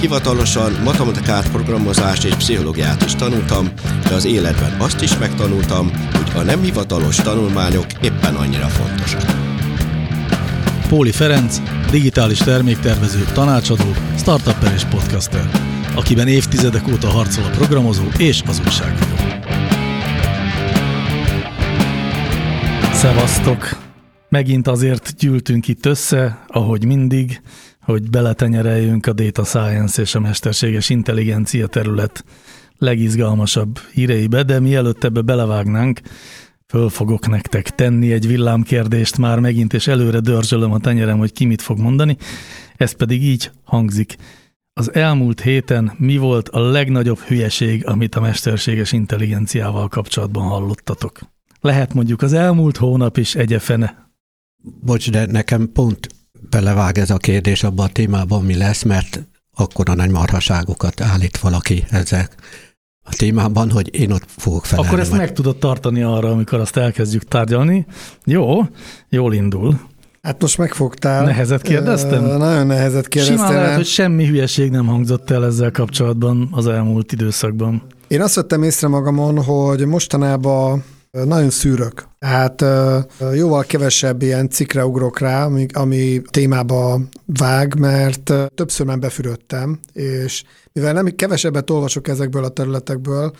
hivatalosan matematikát, programozást és pszichológiát is tanultam, de az életben azt is megtanultam, hogy a nem hivatalos tanulmányok éppen annyira fontosak. Póli Ferenc, digitális terméktervező, tanácsadó, startupper és podcaster, akiben évtizedek óta harcol a programozó és az újságíró. Szevasztok! Megint azért gyűltünk itt össze, ahogy mindig, hogy beletenyereljünk a data science és a mesterséges intelligencia terület legizgalmasabb híreibe, de mielőtt ebbe belevágnánk, föl fogok nektek tenni egy villámkérdést már megint, és előre dörzsölöm a tenyerem, hogy ki mit fog mondani. Ez pedig így hangzik. Az elmúlt héten mi volt a legnagyobb hülyeség, amit a mesterséges intelligenciával kapcsolatban hallottatok? Lehet mondjuk az elmúlt hónap is egyefene. Bocs, de nekem pont belevág ez a kérdés abban a témában, mi lesz, mert akkor a nagy marhaságokat állít valaki ezek a témában, hogy én ott fogok felelni. Akkor ezt majd. meg tudod tartani arra, amikor azt elkezdjük tárgyalni. Jó, jól indul. Hát most megfogtál. Nehezet kérdeztem? Ö, nagyon nehezet kérdeztem. Simán lehet, mert hogy semmi hülyeség nem hangzott el ezzel kapcsolatban az elmúlt időszakban. Én azt vettem észre magamon, hogy mostanában nagyon szűrök. Hát ö, jóval kevesebb ilyen cikkre ugrok rá, ami, ami témába vág, mert többször már befürödtem, és mivel nem kevesebbet olvasok ezekből a területekből,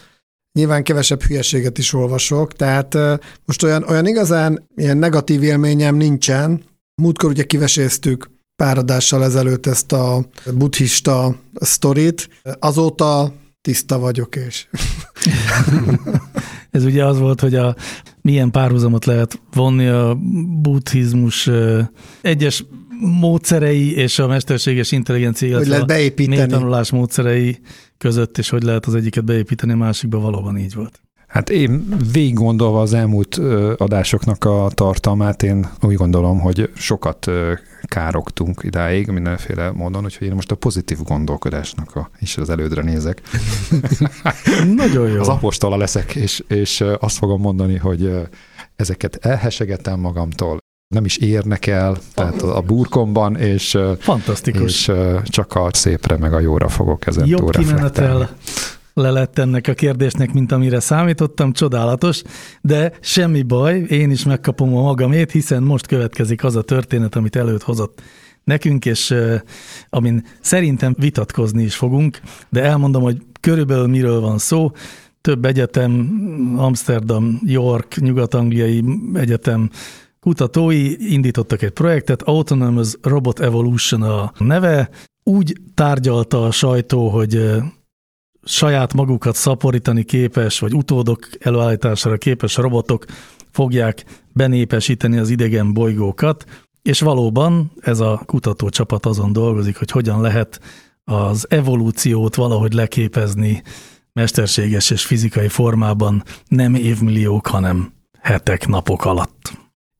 nyilván kevesebb hülyeséget is olvasok, tehát most olyan, olyan igazán ilyen negatív élményem nincsen. Múltkor ugye kiveséztük pár adással ezelőtt ezt a buddhista sztorit, azóta tiszta vagyok, és Ez ugye az volt, hogy a milyen párhuzamot lehet vonni a buddhizmus egyes módszerei és a mesterséges intelligencia, hogy lehet a beépíteni. mélytanulás módszerei között, és hogy lehet az egyiket beépíteni, a másikba valóban így volt. Hát én végig gondolva az elmúlt adásoknak a tartalmát, én úgy gondolom, hogy sokat károgtunk idáig mindenféle módon, úgyhogy én most a pozitív gondolkodásnak a, is az elődre nézek. Nagyon jó. Az apostola leszek, és, és azt fogom mondani, hogy ezeket elhesegetem magamtól, nem is érnek el, tehát a burkomban, és, Fantasztikus. és csak a szépre meg a jóra fogok ezen Jobb kimenetel le lett ennek a kérdésnek, mint amire számítottam, csodálatos, de semmi baj, én is megkapom a magamét, hiszen most következik az a történet, amit előtt hozott nekünk, és amin szerintem vitatkozni is fogunk, de elmondom, hogy körülbelül miről van szó. Több egyetem, Amsterdam, York, Nyugat-Angliai Egyetem kutatói indítottak egy projektet, Autonomous Robot Evolution a neve, úgy tárgyalta a sajtó, hogy saját magukat szaporítani képes, vagy utódok előállítására képes robotok fogják benépesíteni az idegen bolygókat, és valóban ez a kutatócsapat azon dolgozik, hogy hogyan lehet az evolúciót valahogy leképezni mesterséges és fizikai formában nem évmilliók, hanem hetek, napok alatt.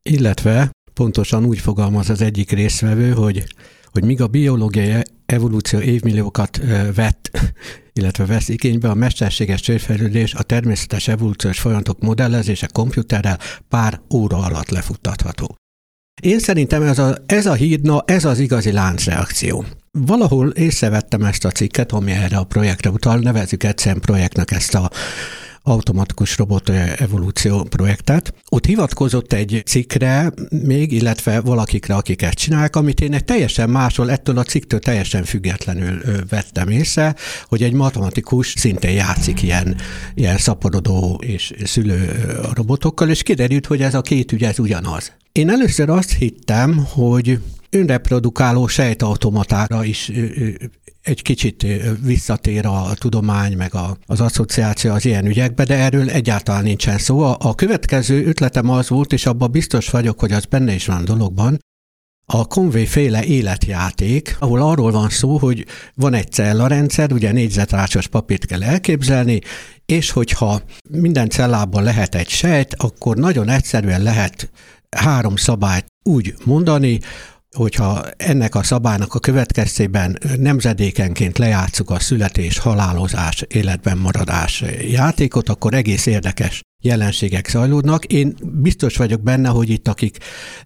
Illetve pontosan úgy fogalmaz az egyik résztvevő, hogy, hogy míg a biológiai evolúció évmilliókat vett, illetve vesz igénybe, a mesterséges csőfejlődés a természetes evolúciós folyamatok modellezése komputerrel pár óra alatt lefuttatható. Én szerintem ez a, ez a híd, na ez az igazi láncreakció. Valahol észrevettem ezt a cikket, ami erre a projektre utal, nevezzük egyszerűen projektnek ezt a automatikus robot evolúció projektet. Ott hivatkozott egy cikkre még, illetve valakikre, akik ezt csinálják, amit én egy teljesen máshol, ettől a cikktől teljesen függetlenül vettem észre, hogy egy matematikus szintén játszik ilyen, ilyen szaporodó és szülő robotokkal, és kiderült, hogy ez a két ügy, ez ugyanaz. Én először azt hittem, hogy önreprodukáló sejtautomatára is egy kicsit visszatér a tudomány, meg a, az asszociáció az ilyen ügyekbe, de erről egyáltalán nincsen szó. A, a következő ötletem az volt, és abban biztos vagyok, hogy az benne is van a dologban, a Conway féle életjáték, ahol arról van szó, hogy van egy cellarendszer, ugye négyzetrácsos papírt kell elképzelni, és hogyha minden cellában lehet egy sejt, akkor nagyon egyszerűen lehet három szabályt úgy mondani, hogyha ennek a szabálynak a következtében nemzedékenként lejátszuk a születés, halálozás, életben maradás játékot, akkor egész érdekes jelenségek zajlódnak. Én biztos vagyok benne, hogy itt akik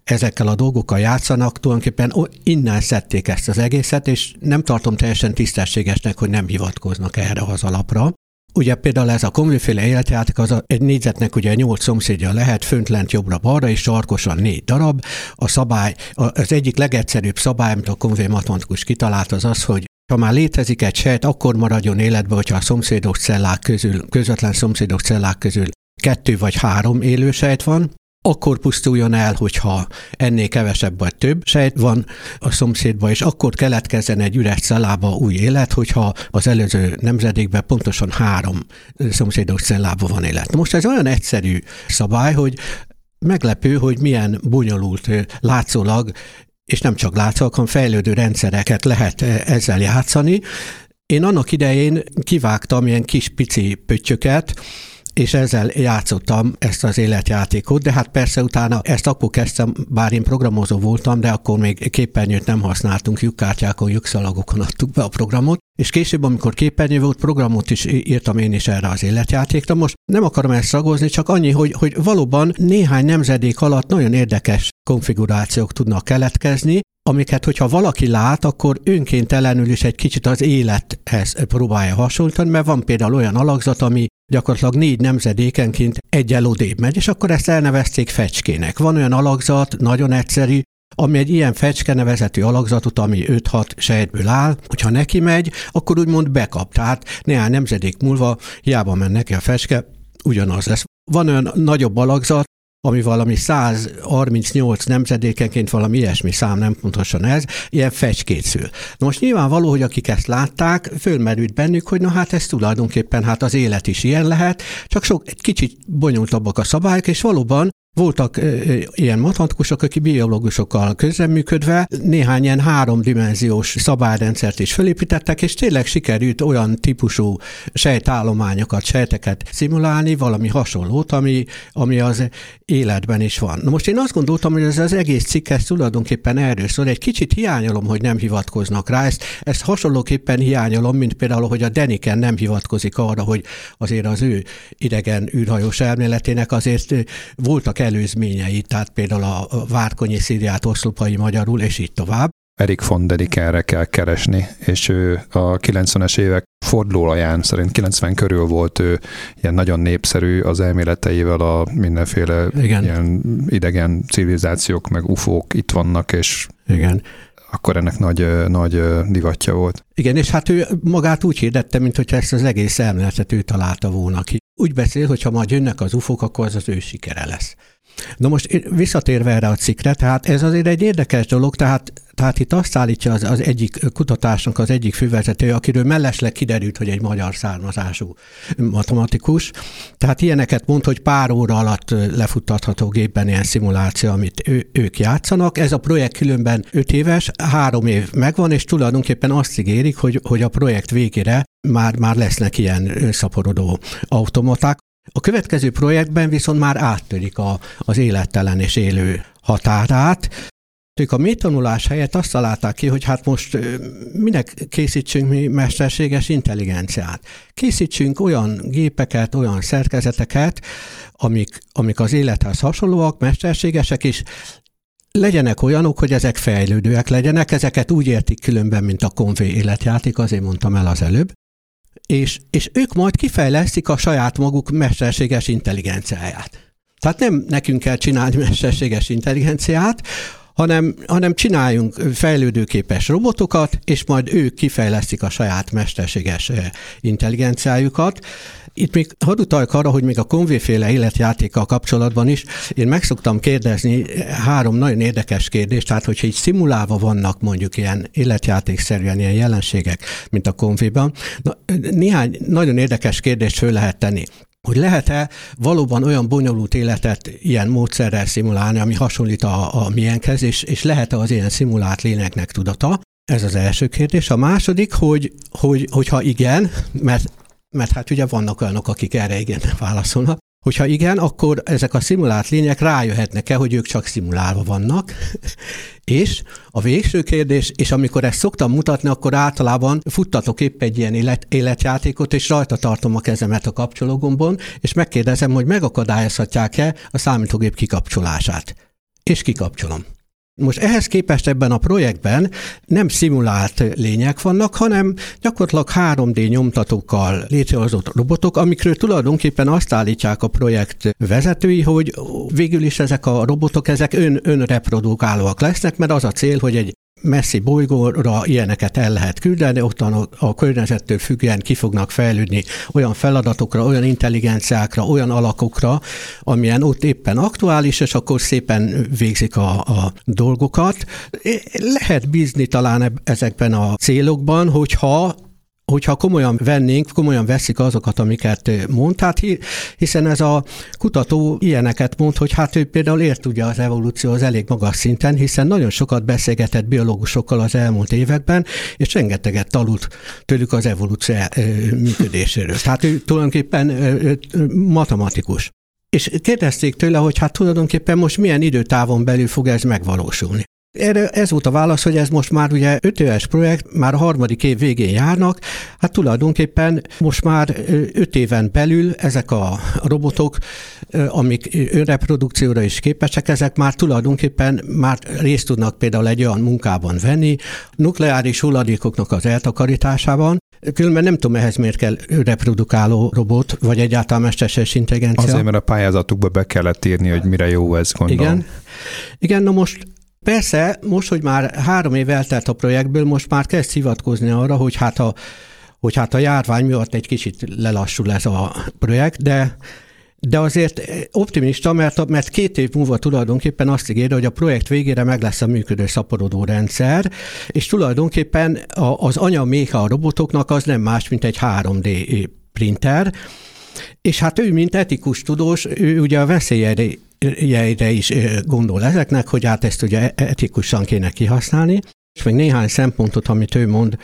ezekkel a dolgokkal játszanak, tulajdonképpen innen szedték ezt az egészet, és nem tartom teljesen tisztességesnek, hogy nem hivatkoznak erre az alapra. Ugye például ez a konviféle életjáték, az egy négyzetnek ugye nyolc szomszédja lehet, fönt, lent, jobbra-balra, és sarkosan négy darab. A szabály, az egyik legegyszerűbb szabály, amit a konvé matematikus kitalált, az az, hogy ha már létezik egy sejt, akkor maradjon életbe, hogyha a szomszédos cellák közül, közvetlen szomszédos cellák közül kettő vagy három élő sejt van, akkor pusztuljon el, hogyha ennél kevesebb vagy több sejt van a szomszédban, és akkor keletkezzen egy üres cellába új élet, hogyha az előző nemzedékben pontosan három szomszédos cellába van élet. Most ez olyan egyszerű szabály, hogy meglepő, hogy milyen bonyolult látszólag, és nem csak látszólag, hanem fejlődő rendszereket lehet ezzel játszani. Én annak idején kivágtam ilyen kis pici pöttyöket, és ezzel játszottam ezt az életjátékot, de hát persze utána ezt akkor kezdtem, bár én programozó voltam, de akkor még képernyőt nem használtunk, lyukkártyákon, lyukszalagokon adtuk be a programot, és később, amikor képernyő volt, programot is írtam én is erre az életjátékra. Most nem akarom ezt ragozni, csak annyi, hogy, hogy valóban néhány nemzedék alatt nagyon érdekes konfigurációk tudnak keletkezni, amiket, hogyha valaki lát, akkor önkéntelenül is egy kicsit az élethez próbálja hasonlítani, mert van például olyan alakzat, ami gyakorlatilag négy nemzedékenként egyel odébb megy, és akkor ezt elnevezték fecskének. Van olyan alakzat, nagyon egyszerű, ami egy ilyen fecske nevezetű alakzatot, ami 5-6 sejtből áll, hogyha neki megy, akkor úgymond bekap. Tehát néhány nemzedék múlva hiába men neki a fecske, ugyanaz lesz. Van olyan nagyobb alakzat, ami valami 138 nemzedékenként valami ilyesmi szám, nem pontosan ez, ilyen fecskét szül. Na most nyilvánvaló, hogy akik ezt látták, fölmerült bennük, hogy na hát ez tulajdonképpen hát az élet is ilyen lehet, csak sok, egy kicsit bonyolultabbak a szabályok, és valóban voltak ilyen matematikusok, akik biológusokkal közreműködve néhány ilyen háromdimenziós szabályrendszert is felépítettek, és tényleg sikerült olyan típusú sejtállományokat, sejteket szimulálni, valami hasonlót, ami, ami az életben is van. Na most én azt gondoltam, hogy ez az egész cikk ez tulajdonképpen erről szól. Egy kicsit hiányolom, hogy nem hivatkoznak rá. Ezt, ezt hasonlóképpen hiányolom, mint például, hogy a Deniken nem hivatkozik arra, hogy azért az ő idegen űrhajós elméletének azért voltak előzményei, tehát például a Várkonyi Szíriát oszlopai magyarul, és így tovább. Erik von Derikenre kell keresni, és ő a 90-es évek fordulóján szerint 90 körül volt ő ilyen nagyon népszerű az elméleteivel a mindenféle Igen. ilyen idegen civilizációk, meg ufók itt vannak, és Igen akkor ennek nagy, nagy divatja volt. Igen, és hát ő magát úgy hirdette, mint hogy ezt az egész elméletet ő találta volna ki. Úgy beszél, hogy ha majd jönnek az ufók, akkor az az ő sikere lesz. Na most visszatérve erre a cikkre, tehát ez azért egy érdekes dolog, tehát, tehát itt azt állítja az, az egyik kutatásnak az egyik fővezetője, akiről mellesleg kiderült, hogy egy magyar származású matematikus. Tehát ilyeneket mond, hogy pár óra alatt lefuttatható gépben ilyen szimuláció, amit ő, ők játszanak. Ez a projekt különben öt éves, három év megvan, és tulajdonképpen azt ígérik, hogy, hogy a projekt végére már, már lesznek ilyen szaporodó automaták. A következő projektben viszont már áttörik a, az élettelen és élő határát, ők a mélytanulás helyett azt találták ki, hogy hát most minek készítsünk mi mesterséges intelligenciát. Készítsünk olyan gépeket, olyan szerkezeteket, amik, amik az élethez hasonlóak, mesterségesek, és legyenek olyanok, hogy ezek fejlődőek legyenek, ezeket úgy értik különben, mint a konvé életjáték, azért mondtam el az előbb, és, és ők majd kifejlesztik a saját maguk mesterséges intelligenciáját. Tehát nem nekünk kell csinálni mesterséges intelligenciát, hanem, hanem csináljunk fejlődőképes robotokat, és majd ők kifejlesztik a saját mesterséges intelligenciájukat. Itt még hadd utaljak arra, hogy még a konvéféle életjátékkal kapcsolatban is én meg szoktam kérdezni három nagyon érdekes kérdést, tehát hogyha így szimulálva vannak mondjuk ilyen életjátékszerűen ilyen jelenségek, mint a konvéban, na, néhány nagyon érdekes kérdést föl lehet tenni. Hogy lehet-e valóban olyan bonyolult életet ilyen módszerrel szimulálni, ami hasonlít a, a milyenkhez, és, és lehet-e az ilyen szimulált lényeknek tudata? Ez az első kérdés. A második, hogy, hogy hogyha igen, mert, mert hát ugye vannak olyanok, akik erre igen válaszolnak, Hogyha igen, akkor ezek a szimulált lények rájöhetnek-e, hogy ők csak szimulálva vannak, és a végső kérdés, és amikor ezt szoktam mutatni, akkor általában futtatok épp egy ilyen élet, életjátékot, és rajta tartom a kezemet a kapcsológombon, és megkérdezem, hogy megakadályozhatják-e a számítógép kikapcsolását. És kikapcsolom. Most ehhez képest ebben a projektben nem szimulált lények vannak, hanem gyakorlatilag 3D nyomtatókkal létrehozott robotok, amikről tulajdonképpen azt állítják a projekt vezetői, hogy végül is ezek a robotok, ezek ön, önreprodukálóak lesznek, mert az a cél, hogy egy messzi bolygóra ilyeneket el lehet küldeni, ottan a, környezettől függően ki fognak fejlődni olyan feladatokra, olyan intelligenciákra, olyan alakokra, amilyen ott éppen aktuális, és akkor szépen végzik a, a dolgokat. Lehet bízni talán ezekben a célokban, hogyha hogyha komolyan vennénk, komolyan veszik azokat, amiket mond, hát hiszen ez a kutató ilyeneket mond, hogy hát ő például ért ugye az evolúció az elég magas szinten, hiszen nagyon sokat beszélgetett biológusokkal az elmúlt években, és rengeteget tanult tőlük az evolúció működéséről. Tehát ő tulajdonképpen matematikus. És kérdezték tőle, hogy hát tulajdonképpen most milyen időtávon belül fog ez megvalósulni. Erre ez volt a válasz, hogy ez most már ugye öt éves projekt, már a harmadik év végén járnak, hát tulajdonképpen most már öt éven belül ezek a robotok, amik önreprodukcióra is képesek, ezek már tulajdonképpen már részt tudnak például egy olyan munkában venni, nukleáris hulladékoknak az eltakarításában, Különben nem tudom, ehhez miért kell reprodukáló robot, vagy egyáltalán mesterséges intelligencia. Azért, mert a pályázatukba be kellett írni, hogy mire jó ez, gondolom. Igen. Igen, na most Persze, most, hogy már három év eltelt a projektből, most már kezd hivatkozni arra, hogy hát a, hogy hát a járvány miatt egy kicsit lelassul ez a projekt, de de azért optimista, mert, mert két év múlva tulajdonképpen azt ígéri, hogy a projekt végére meg lesz a működő szaporodó rendszer, és tulajdonképpen az anyaméha a robotoknak az nem más, mint egy 3D printer, és hát ő, mint etikus tudós, ő ugye a veszélyre jeire is gondol ezeknek, hogy hát ezt ugye etikusan kéne kihasználni, és még néhány szempontot, amit ő mond,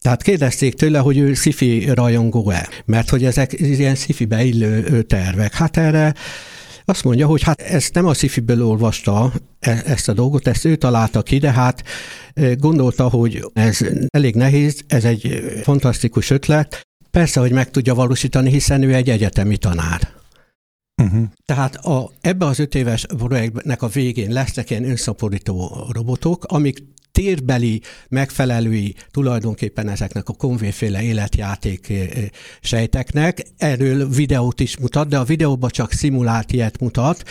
tehát kérdezték tőle, hogy ő sci-fi rajongó-e, mert hogy ezek ilyen sci-fibe illő tervek. Hát erre azt mondja, hogy hát ezt nem a sci olvasta e, ezt a dolgot, ezt ő találta ki, de hát gondolta, hogy ez elég nehéz, ez egy fantasztikus ötlet. Persze, hogy meg tudja valósítani, hiszen ő egy egyetemi tanár. Uh-huh. Tehát a, ebbe az öt éves projektnek a végén lesznek ilyen önszaporító robotok, amik térbeli megfelelői tulajdonképpen ezeknek a konvéféle életjáték eh, eh, sejteknek. Erről videót is mutat, de a videóban csak szimulált ilyet mutat,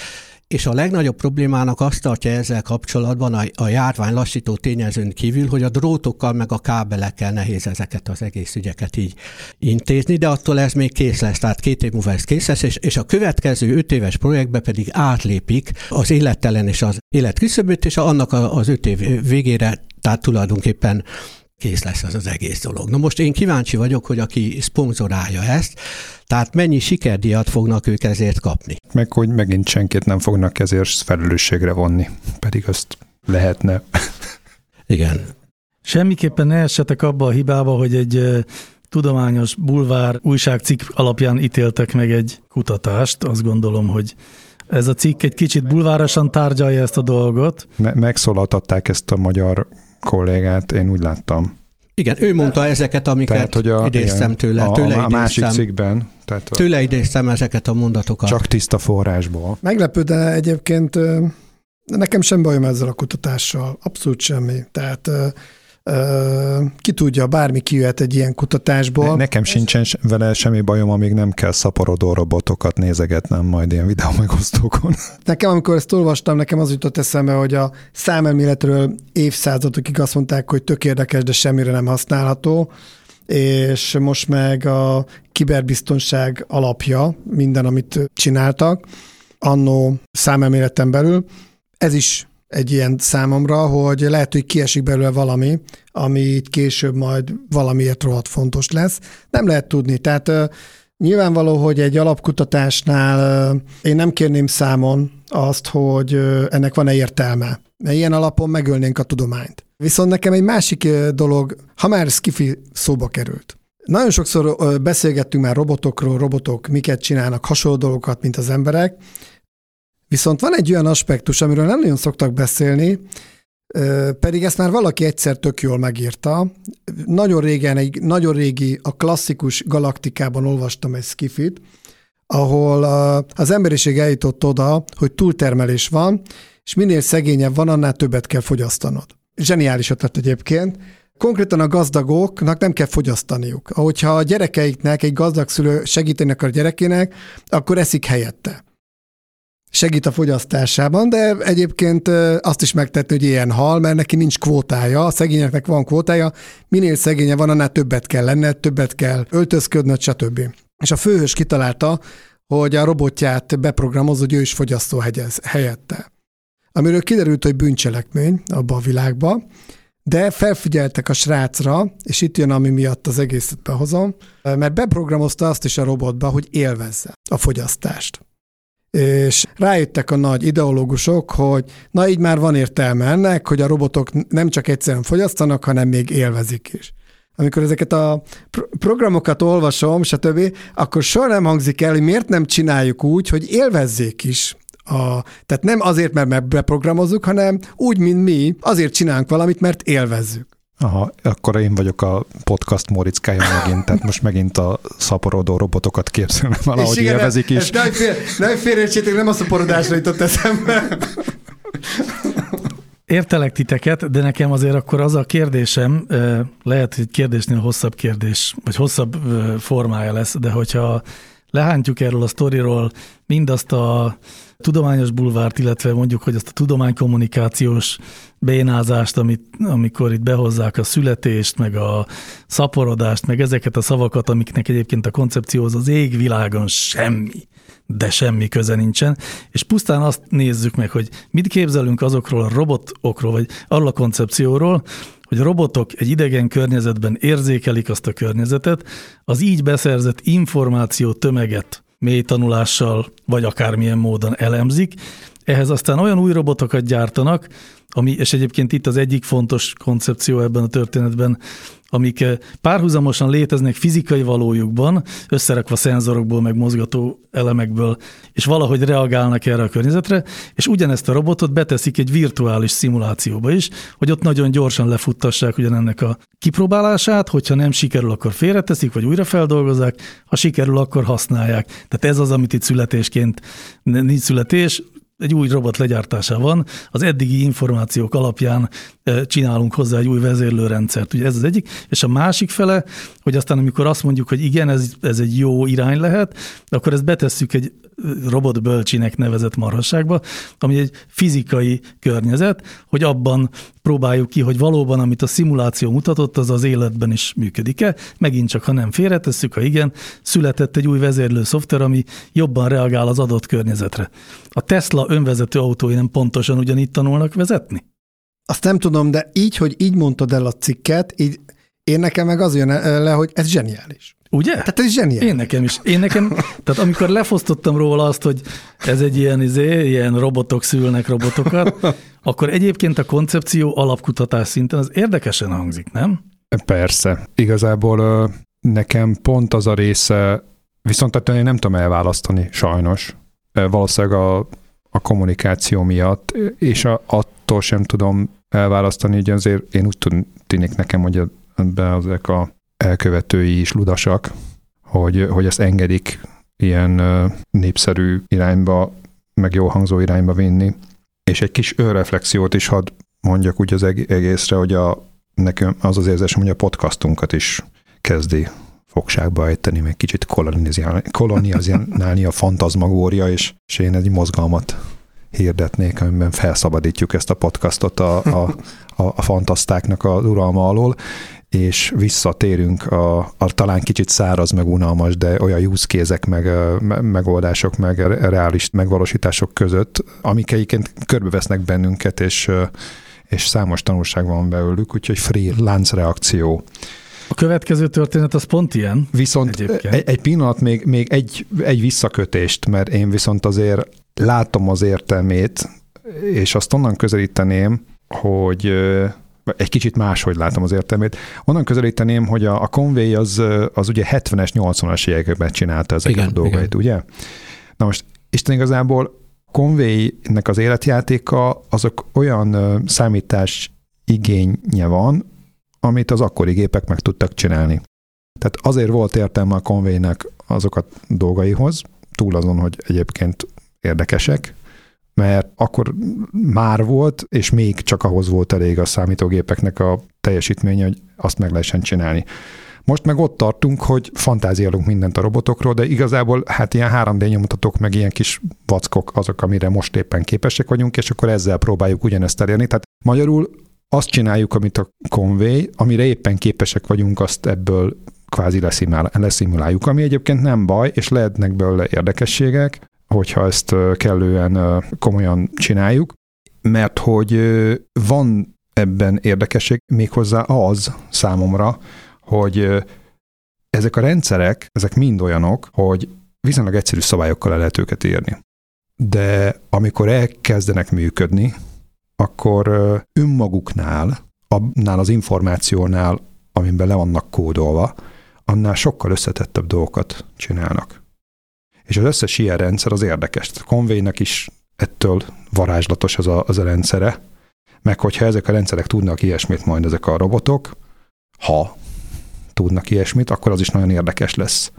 és a legnagyobb problémának azt tartja ezzel kapcsolatban a, a járvány lassító tényezőn kívül, hogy a drótokkal meg a kábelekkel nehéz ezeket az egész ügyeket így intézni, de attól ez még kész lesz, tehát két év múlva ez kész lesz, és, és a következő öt éves projektbe pedig átlépik az élettelen és az élet küszöböt, és annak az öt év végére, tehát tulajdonképpen kész lesz az az egész dolog. Na most én kíváncsi vagyok, hogy aki szponzorálja ezt, tehát mennyi sikerdíjat fognak ők ezért kapni. Meg hogy megint senkit nem fognak ezért felelősségre vonni, pedig azt lehetne. Igen. Semmiképpen ne essetek abba a hibába, hogy egy tudományos bulvár újságcikk alapján ítéltek meg egy kutatást. Azt gondolom, hogy ez a cikk egy kicsit bulvárosan tárgyalja ezt a dolgot. Me- megszólaltatták ezt a magyar kollégát, én úgy láttam. Igen, ő mondta ezeket, amiket tehát, hogy a, idéztem tőle. A, tőle a, a másik cikkben. Tehát a, tőle idéztem ezeket a mondatokat. Csak tiszta forrásból. Meglepő, de egyébként nekem sem bajom ezzel a kutatással. Abszolút semmi. Tehát ki tudja, bármi kijöhet egy ilyen kutatásból. Ne, nekem sincsen vele semmi bajom, amíg nem kell szaporodó robotokat nézegetnem majd ilyen videó megosztókon. Nekem, amikor ezt olvastam, nekem az jutott eszembe, hogy a számelméletről évszázadokig azt mondták, hogy tök érdekes, de semmire nem használható, és most meg a kiberbiztonság alapja minden, amit csináltak, annó számelméleten belül. Ez is egy ilyen számomra, hogy lehet, hogy kiesik belőle valami, ami később majd valamiért rohadt fontos lesz. Nem lehet tudni. Tehát Nyilvánvaló, hogy egy alapkutatásnál én nem kérném számon azt, hogy ennek van-e értelme. Mert ilyen alapon megölnénk a tudományt. Viszont nekem egy másik dolog, ha már skifi szóba került. Nagyon sokszor beszélgettünk már robotokról, robotok miket csinálnak, hasonló dolgokat, mint az emberek, viszont van egy olyan aspektus, amiről nem nagyon szoktak beszélni, pedig ezt már valaki egyszer tök jól megírta. Nagyon régen, egy nagyon régi, a klasszikus galaktikában olvastam egy skifit, ahol az emberiség eljutott oda, hogy túltermelés van, és minél szegényebb van, annál többet kell fogyasztanod. Zseniális ötlet egyébként. Konkrétan a gazdagoknak nem kell fogyasztaniuk. Ahogyha a gyerekeiknek, egy gazdag szülő segíteni akar gyerekének, akkor eszik helyette segít a fogyasztásában, de egyébként azt is megtetni, hogy ilyen hal, mert neki nincs kvótája, a szegényeknek van kvótája, minél szegénye van, annál többet kell lenne, többet kell öltözködnöd, stb. És a főhős kitalálta, hogy a robotját beprogramozza, hogy ő is fogyasztó hegyez, helyette. Amiről kiderült, hogy bűncselekmény abba a világba, de felfigyeltek a srácra, és itt jön, ami miatt az egészet behozom, mert beprogramozta azt is a robotba, hogy élvezze a fogyasztást és rájöttek a nagy ideológusok, hogy na így már van értelme ennek, hogy a robotok nem csak egyszerűen fogyasztanak, hanem még élvezik is. Amikor ezeket a programokat olvasom, stb., akkor soha nem hangzik el, hogy miért nem csináljuk úgy, hogy élvezzék is a, tehát nem azért, mert beprogramozzuk, hanem úgy, mint mi, azért csinálunk valamit, mert élvezzük. Aha, akkor én vagyok a podcast Morickája megint, tehát most megint a szaporodó robotokat képzelem valahogy igen, élvezik is. Nem, fél, nem félreértsétek, nem a szaporodásra jutott eszembe. Értelek titeket, de nekem azért akkor az a kérdésem, lehet, hogy kérdésnél hosszabb kérdés, vagy hosszabb formája lesz, de hogyha lehántjuk erről a sztoriról mindazt a tudományos bulvárt, illetve mondjuk, hogy azt a tudománykommunikációs bénázást, amit, amikor itt behozzák a születést, meg a szaporodást, meg ezeket a szavakat, amiknek egyébként a koncepcióhoz az égvilágon semmi, de semmi köze nincsen, és pusztán azt nézzük meg, hogy mit képzelünk azokról a robotokról, vagy arról a koncepcióról, hogy a robotok egy idegen környezetben érzékelik azt a környezetet, az így beszerzett információ tömeget mély tanulással, vagy akármilyen módon elemzik. Ehhez aztán olyan új robotokat gyártanak, ami, és egyébként itt az egyik fontos koncepció ebben a történetben, amik eh, párhuzamosan léteznek fizikai valójukban, összerakva szenzorokból, meg mozgató elemekből, és valahogy reagálnak erre a környezetre, és ugyanezt a robotot beteszik egy virtuális szimulációba is, hogy ott nagyon gyorsan lefuttassák ugyanennek a kipróbálását, hogyha nem sikerül, akkor félreteszik, vagy újra feldolgozzák, ha sikerül, akkor használják. Tehát ez az, amit itt születésként nincs születés, egy új robot legyártásában az eddigi információk alapján eh, csinálunk hozzá egy új vezérlőrendszert. Ugye ez az egyik. És a másik fele, hogy aztán amikor azt mondjuk, hogy igen, ez, ez egy jó irány lehet, akkor ezt betesszük egy robotbölcsinek nevezett marhasságba, ami egy fizikai környezet, hogy abban próbáljuk ki, hogy valóban, amit a szimuláció mutatott, az az életben is működik-e. Megint csak, ha nem félretesszük, ha igen, született egy új vezérlő szoftver, ami jobban reagál az adott környezetre. A Tesla önvezető autói nem pontosan ugyanígy tanulnak vezetni? Azt nem tudom, de így, hogy így mondtad el a cikket, így én nekem meg az jön le, hogy ez zseniális. Ugye? Tehát ez zseniális. Én nekem is. Én nekem, tehát amikor lefosztottam róla azt, hogy ez egy ilyen, izé, ilyen robotok szülnek robotokat, akkor egyébként a koncepció alapkutatás szinten az érdekesen hangzik, nem? Persze. Igazából nekem pont az a része, viszont tehát én nem tudom elválasztani, sajnos. Valószínűleg a, a kommunikáció miatt, és a, attól sem tudom elválasztani, hogy azért én úgy tűnik nekem, hogy ebben ezek a elkövetői is ludasak, hogy, hogy ezt engedik ilyen népszerű irányba, meg jó hangzó irányba vinni. És egy kis önreflexiót is hadd mondjak úgy az egészre, hogy a, nekem az az érzésem, hogy a podcastunkat is kezdi fogságba ejteni, meg kicsit kolonializálni a fantazmagória, és, és én egy mozgalmat hirdetnék, amiben felszabadítjuk ezt a podcastot a, a, a, a fantasztáknak az uralma alól, és visszatérünk a, a talán kicsit száraz, meg unalmas, de olyan use kézek, meg megoldások, meg reális megvalósítások között, amik egyébként körbevesznek bennünket, és, és számos tanulság van belőlük, úgyhogy free láncreakció. A következő történet az pont ilyen. Viszont Egyébként. egy, egy pillanat, még, még egy, egy visszakötést, mert én viszont azért látom az értelmét, és azt onnan közelíteném, hogy egy kicsit máshogy látom az értelmét. Onnan közelíteném, hogy a, a Conway az, az ugye 70-es, 80-as években csinálta ezeket Igen, a dolgait, ugye? Na most Isten igazából Conway-nek az életjátéka azok olyan számítás igénye van, amit az akkori gépek meg tudtak csinálni. Tehát azért volt értelme a Conway-nek azokat dolgaihoz, túl azon, hogy egyébként érdekesek, mert akkor már volt, és még csak ahhoz volt elég a számítógépeknek a teljesítménye, hogy azt meg lehessen csinálni. Most meg ott tartunk, hogy fantáziálunk mindent a robotokról, de igazából hát ilyen 3D nyomutatók, meg ilyen kis vackok azok, amire most éppen képesek vagyunk, és akkor ezzel próbáljuk ugyanezt elérni. Tehát magyarul azt csináljuk, amit a Conway, amire éppen képesek vagyunk, azt ebből kvázi leszimuláljuk, ami egyébként nem baj, és lehetnek belőle érdekességek, hogyha ezt kellően komolyan csináljuk, mert hogy van ebben érdekesség méghozzá az számomra, hogy ezek a rendszerek, ezek mind olyanok, hogy viszonylag egyszerű szabályokkal el lehet őket írni. De amikor elkezdenek működni, akkor önmaguknál, annál az információnál, amiben le vannak kódolva, annál sokkal összetettebb dolgokat csinálnak. És az összes ilyen rendszer az érdekes. A Conway-nek is ettől varázslatos az a, az a rendszere, meg hogyha ezek a rendszerek tudnak ilyesmit majd ezek a robotok, ha tudnak ilyesmit, akkor az is nagyon érdekes lesz.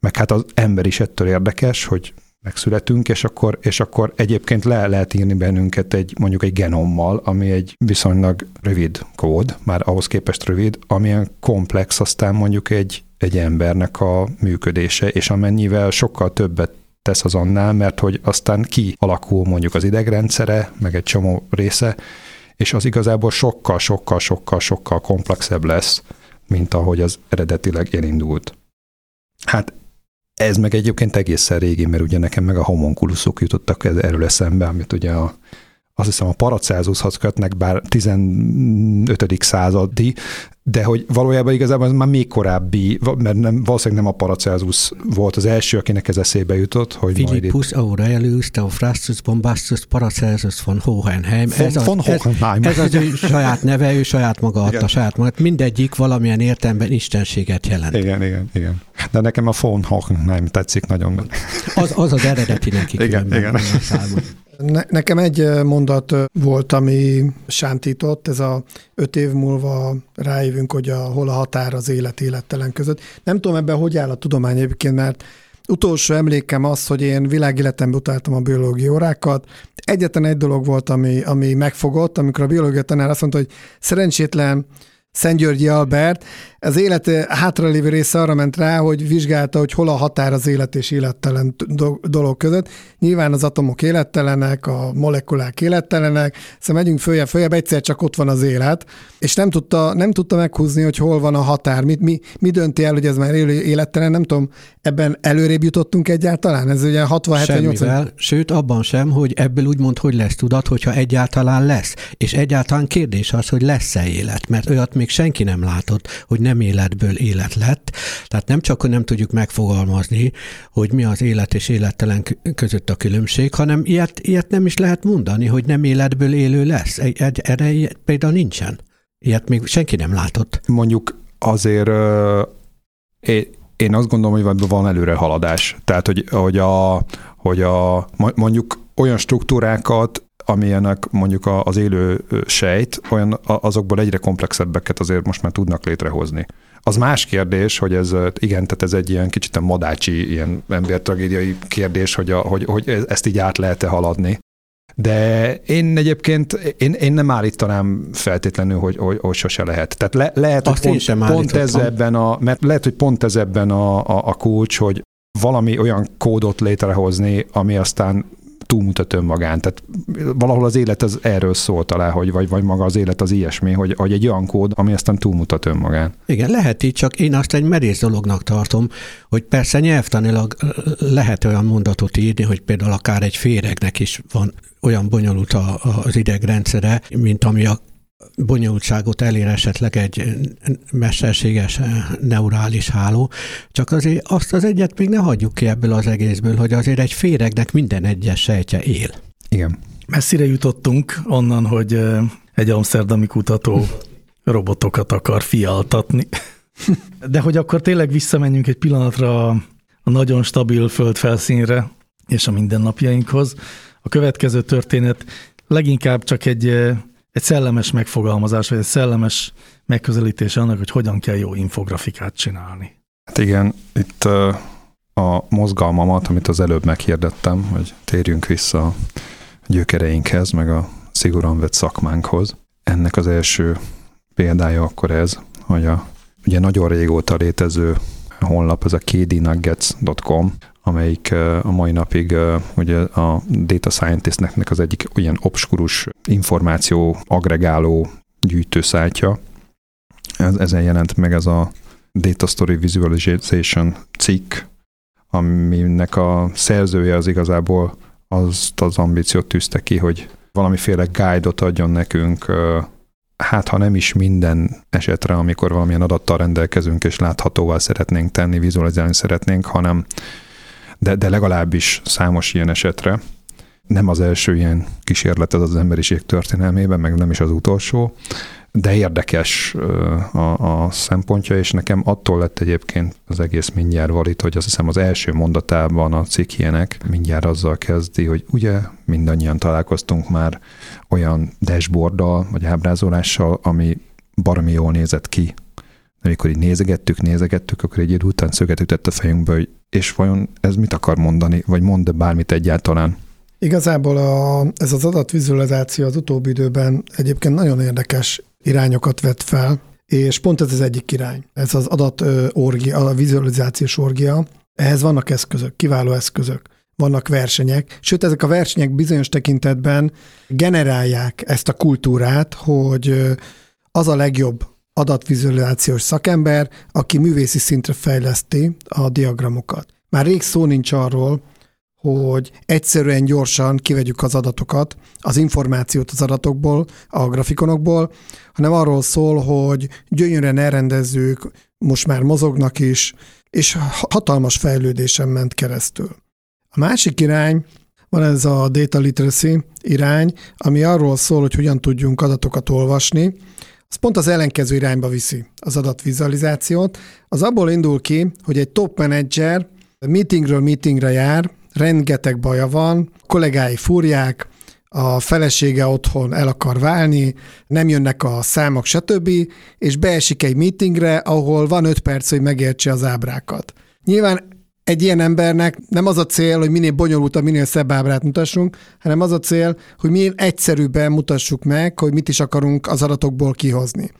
Meg hát az ember is ettől érdekes, hogy megszületünk, és akkor, és akkor egyébként le lehet írni bennünket egy mondjuk egy genommal, ami egy viszonylag rövid kód, már ahhoz képest rövid, amilyen komplex aztán mondjuk egy, egy embernek a működése, és amennyivel sokkal többet tesz az annál, mert hogy aztán ki alakul mondjuk az idegrendszere, meg egy csomó része, és az igazából sokkal, sokkal, sokkal, sokkal komplexebb lesz, mint ahogy az eredetileg elindult. Hát ez meg egyébként egészen régi, mert ugye nekem meg a homonkuluszok jutottak erről eszembe, amit ugye a, azt hiszem a Paracelsushoz kötnek, bár 15. századi, de hogy valójában igazából ez már még korábbi, mert nem, valószínűleg nem a Paracelsus volt az első, akinek ez eszébe jutott, hogy majd itt Philippus Aurelius Theophrastus Bombastus Paracelsus von Hohenheim. von, ez, az, von ez, Hohenheim. ez az ő saját neve, ő saját maga adta Igen. saját magát. Mindegyik valamilyen értelemben istenséget jelent. Igen, igen, igen. De nekem a von Hohenheim tetszik nagyon. Az az, az eredeti neki Igen, igen. Ne, nekem egy mondat volt, ami sántított, ez a öt év múlva rájövünk, hogy a, hol a határ az élet élettelen között. Nem tudom ebben, hogy áll a tudomány egyébként, mert utolsó emlékem az, hogy én világéletemben utáltam a biológia órákat. Egyetlen egy dolog volt, ami, ami megfogott, amikor a biológia tanár azt mondta, hogy szerencsétlen Szentgyörgyi Albert, az élet hátralévő része arra ment rá, hogy vizsgálta, hogy hol a határ az élet és élettelen do- dolog között. Nyilván az atomok élettelenek, a molekulák élettelenek, szóval megyünk följebb, följebb, egyszer csak ott van az élet, és nem tudta, nem tudta meghúzni, hogy hol van a határ. Mi, mi, mi dönti el, hogy ez már élő élettelen, nem tudom, ebben előrébb jutottunk egyáltalán? Ez ugye 60 70 Semmivel, sőt abban sem, hogy ebből úgymond hogy lesz tudat, hogyha egyáltalán lesz. És egyáltalán kérdés az, hogy lesz-e élet, mert olyat még senki nem látott, hogy nem életből élet lett. Tehát nem csak, hogy nem tudjuk megfogalmazni, hogy mi az élet és élettelen között a különbség, hanem ilyet, ilyet nem is lehet mondani, hogy nem életből élő lesz. Erre például nincsen. Ilyet még senki nem látott. Mondjuk azért én, azt gondolom, hogy van előre haladás. Tehát, hogy, hogy, a, hogy a, mondjuk olyan struktúrákat, amilyenek mondjuk az élő sejt, olyan azokból egyre komplexebbeket azért most már tudnak létrehozni. Az más kérdés, hogy ez, igen, tehát ez egy ilyen kicsit a madácsi, ilyen embertragédiai kérdés, hogy, a, hogy, hogy e- ezt így át lehet-e haladni. De én egyébként, én, én nem állítanám feltétlenül, hogy, hogy, hogy sose lehet. Tehát le, lehet, Azt hogy én sem pont, pont ez ebben a, mert lehet, hogy pont ez ebben a, a, a kulcs, hogy valami olyan kódot létrehozni, ami aztán túlmutat önmagán. Tehát valahol az élet az erről szól talán, hogy vagy, vagy maga az élet az ilyesmi, hogy, hogy egy olyan kód, ami aztán túlmutat önmagán. Igen, lehet így, csak én azt egy merész dolognak tartom, hogy persze nyelvtanilag lehet olyan mondatot írni, hogy például akár egy féregnek is van olyan bonyolult a- az idegrendszere, mint ami a bonyolultságot elér esetleg egy mesterséges neurális háló, csak azért azt az egyet még ne hagyjuk ki ebből az egészből, hogy azért egy féregnek minden egyes sejtje él. Igen. Messzire jutottunk onnan, hogy egy amsterdami kutató robotokat akar fialtatni. De hogy akkor tényleg visszamenjünk egy pillanatra a nagyon stabil földfelszínre és a mindennapjainkhoz. A következő történet leginkább csak egy, egy szellemes megfogalmazás, vagy egy szellemes megközelítés annak, hogy hogyan kell jó infografikát csinálni. Hát igen, itt a mozgalmamat, amit az előbb meghirdettem, hogy térjünk vissza a gyökereinkhez, meg a szigorúan vett szakmánkhoz. Ennek az első példája akkor ez, hogy a ugye nagyon régóta létező honlap, ez a kdnuggets.com, amelyik a mai napig ugye a data scientistnek az egyik olyan obskurus információ agregáló gyűjtőszájtja. Ez, ezen jelent meg ez a Data Story Visualization cikk, aminek a szerzője az igazából azt az ambíciót tűzte ki, hogy valamiféle guide-ot adjon nekünk, hát ha nem is minden esetre, amikor valamilyen adattal rendelkezünk és láthatóvá szeretnénk tenni, vizualizálni szeretnénk, hanem de, de legalábbis számos ilyen esetre. Nem az első ilyen kísérlet ez az emberiség történelmében, meg nem is az utolsó, de érdekes a, a szempontja, és nekem attól lett egyébként az egész mindjárt valit, hogy azt hiszem az első mondatában a cikkjének mindjárt azzal kezdi, hogy ugye mindannyian találkoztunk már olyan dashboarddal, vagy ábrázolással, ami baromi jól nézett ki. Amikor így nézegettük, nézegettük, akkor egy idő után szöget ütött a fejünkbe, hogy és vajon ez mit akar mondani, vagy mond bármit egyáltalán? Igazából a, ez az adatvizualizáció az utóbbi időben egyébként nagyon érdekes irányokat vett fel, és pont ez az egyik irány. Ez az adat orgia, a vizualizációs orgia. Ehhez vannak eszközök, kiváló eszközök, vannak versenyek, sőt ezek a versenyek bizonyos tekintetben generálják ezt a kultúrát, hogy az a legjobb adatvizualizációs szakember, aki művészi szintre fejleszti a diagramokat. Már rég szó nincs arról, hogy egyszerűen gyorsan kivegyük az adatokat, az információt az adatokból, a grafikonokból, hanem arról szól, hogy gyönyörűen elrendezzük, most már mozognak is, és hatalmas fejlődésen ment keresztül. A másik irány, van ez a data literacy irány, ami arról szól, hogy hogyan tudjunk adatokat olvasni, az pont az ellenkező irányba viszi az adatvizualizációt. Az abból indul ki, hogy egy top menedzser meetingről meetingre jár, rengeteg baja van, kollégái fúrják, a felesége otthon el akar válni, nem jönnek a számok, stb., és beesik egy meetingre, ahol van öt perc, hogy megértse az ábrákat. Nyilván egy ilyen embernek nem az a cél, hogy minél bonyolultabb, minél szebb ábrát mutassunk, hanem az a cél, hogy minél egyszerűbben mutassuk meg, hogy mit is akarunk az adatokból kihozni.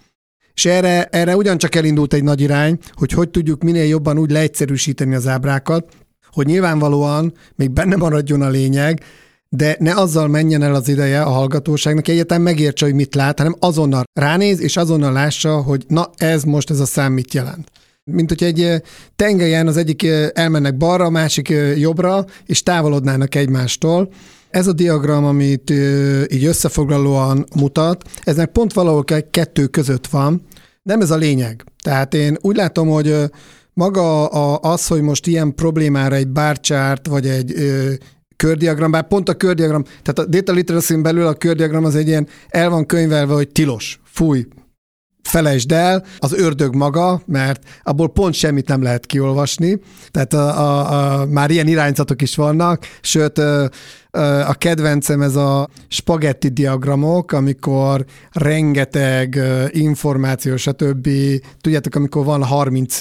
És erre, erre ugyancsak elindult egy nagy irány, hogy hogy tudjuk minél jobban úgy leegyszerűsíteni az ábrákat, hogy nyilvánvalóan még benne maradjon a lényeg, de ne azzal menjen el az ideje a hallgatóságnak, egyetem megértse, hogy mit lát, hanem azonnal ránéz, és azonnal lássa, hogy na ez most ez a szám mit jelent. Mint hogy egy tengelyen az egyik elmennek balra, a másik jobbra, és távolodnának egymástól. Ez a diagram, amit így összefoglalóan mutat, eznek pont valahol kettő között van, nem ez a lényeg. Tehát én úgy látom, hogy maga az, hogy most ilyen problémára egy bárcsárt, vagy egy kördiagram, bár pont a kördiagram, tehát a data literacy belül a kördiagram az egy ilyen el van könyvelve, hogy tilos, fúj, felejtsd el, az ördög maga, mert abból pont semmit nem lehet kiolvasni, tehát a, a, a, már ilyen irányzatok is vannak, sőt a kedvencem ez a spagetti diagramok, amikor rengeteg információ, stb. Tudjátok, amikor van 30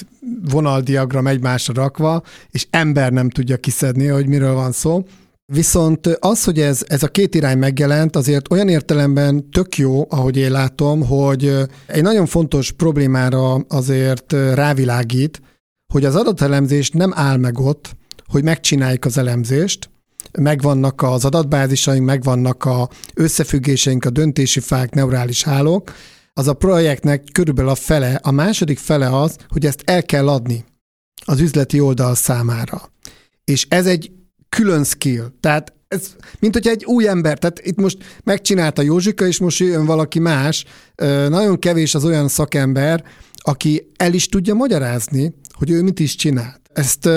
vonaldiagram egymásra rakva, és ember nem tudja kiszedni, hogy miről van szó. Viszont az, hogy ez, ez a két irány megjelent, azért olyan értelemben tök jó, ahogy én látom, hogy egy nagyon fontos problémára azért rávilágít, hogy az adatelemzés nem áll meg ott, hogy megcsináljuk az elemzést, megvannak az adatbázisaink, megvannak a összefüggéseink, a döntési fák, neurális hálók, az a projektnek körülbelül a fele, a második fele az, hogy ezt el kell adni az üzleti oldal számára. És ez egy külön skill. Tehát ez, mint hogyha egy új ember, tehát itt most megcsinálta Józsika, és most jön valaki más. Nagyon kevés az olyan szakember, aki el is tudja magyarázni, hogy ő mit is csinált. Ezt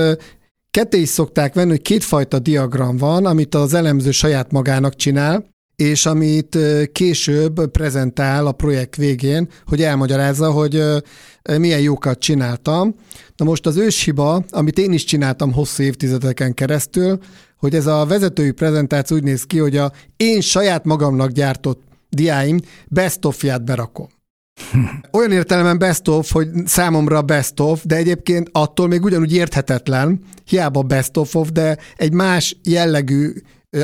ketté is szokták venni, hogy kétfajta diagram van, amit az elemző saját magának csinál, és amit később prezentál a projekt végén, hogy elmagyarázza, hogy milyen jókat csináltam. Na most az őshiba, amit én is csináltam hosszú évtizedeken keresztül, hogy ez a vezetői prezentáció úgy néz ki, hogy a én saját magamnak gyártott diáim best of berakom. Olyan értelemben best of, hogy számomra best of, de egyébként attól még ugyanúgy érthetetlen, hiába best of, of de egy más jellegű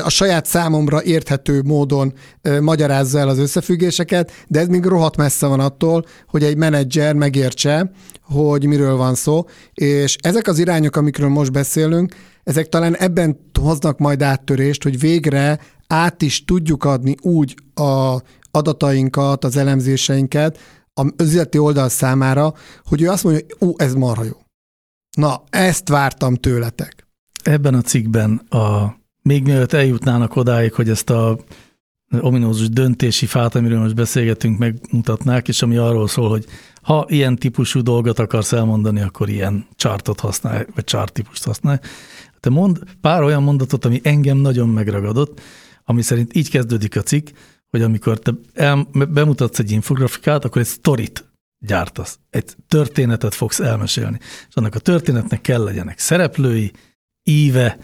a saját számomra érthető módon magyarázza el az összefüggéseket, de ez még rohadt messze van attól, hogy egy menedzser megértse, hogy miről van szó, és ezek az irányok, amikről most beszélünk, ezek talán ebben hoznak majd áttörést, hogy végre át is tudjuk adni úgy a adatainkat, az elemzéseinket az üzleti oldal számára, hogy ő azt mondja, hogy ú, ez marha jó. Na, ezt vártam tőletek. Ebben a cikkben a még mielőtt eljutnának odáig, hogy ezt a ominózus döntési fát, amiről most beszélgetünk, megmutatnák, és ami arról szól, hogy ha ilyen típusú dolgot akarsz elmondani, akkor ilyen chartot használj, vagy chart típust használj. Te mond pár olyan mondatot, ami engem nagyon megragadott, ami szerint így kezdődik a cikk, hogy amikor te el, bemutatsz egy infografikát, akkor egy sztorit gyártasz, egy történetet fogsz elmesélni. És annak a történetnek kell legyenek szereplői, íve,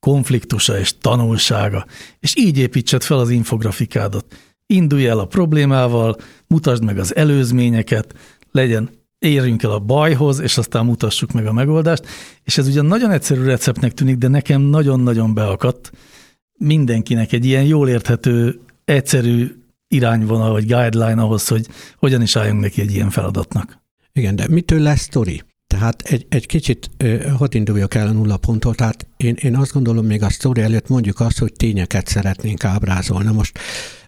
konfliktusa és tanulsága, és így építsed fel az infografikádat. Indulj el a problémával, mutasd meg az előzményeket, legyen érjünk el a bajhoz, és aztán mutassuk meg a megoldást. És ez ugyan nagyon egyszerű receptnek tűnik, de nekem nagyon-nagyon beakadt mindenkinek egy ilyen jól érthető, egyszerű irányvonal vagy guideline ahhoz, hogy hogyan is álljunk neki egy ilyen feladatnak. Igen, de mitől lesz sztori? Tehát egy, egy kicsit hadd induljak el a nulla ponttól, tehát én, én azt gondolom még a sztori előtt mondjuk azt, hogy tényeket szeretnénk ábrázolni. Most